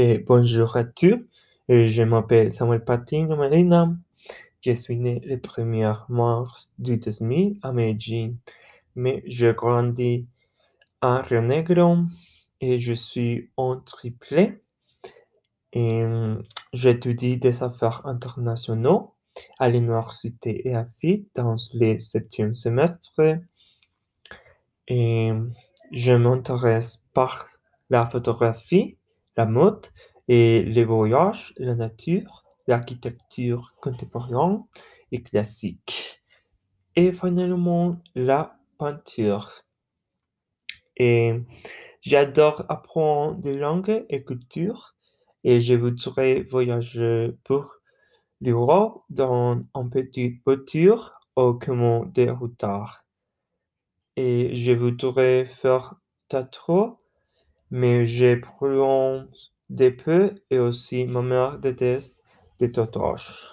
Et bonjour à tous. Et Je m'appelle Samuel Patino Marina. Je suis né le 1er mars du 2000 à Medellín, mais je grandis à Rio Negro et je suis en triplé. Et j'étudie des affaires internationaux à l'université EAFIT dans le septième semestre. Et je m'intéresse par la photographie, la mode et les voyages, la nature, l'architecture contemporaine et classique. Et finalement, la peinture. Et j'adore apprendre des langues et cultures et je voudrais voyager pour l'Europe dans une petite voiture au commun des routard. Et je voudrais faire théâtre, mais j'ai pris des peu et aussi ma mère déteste des tatouages.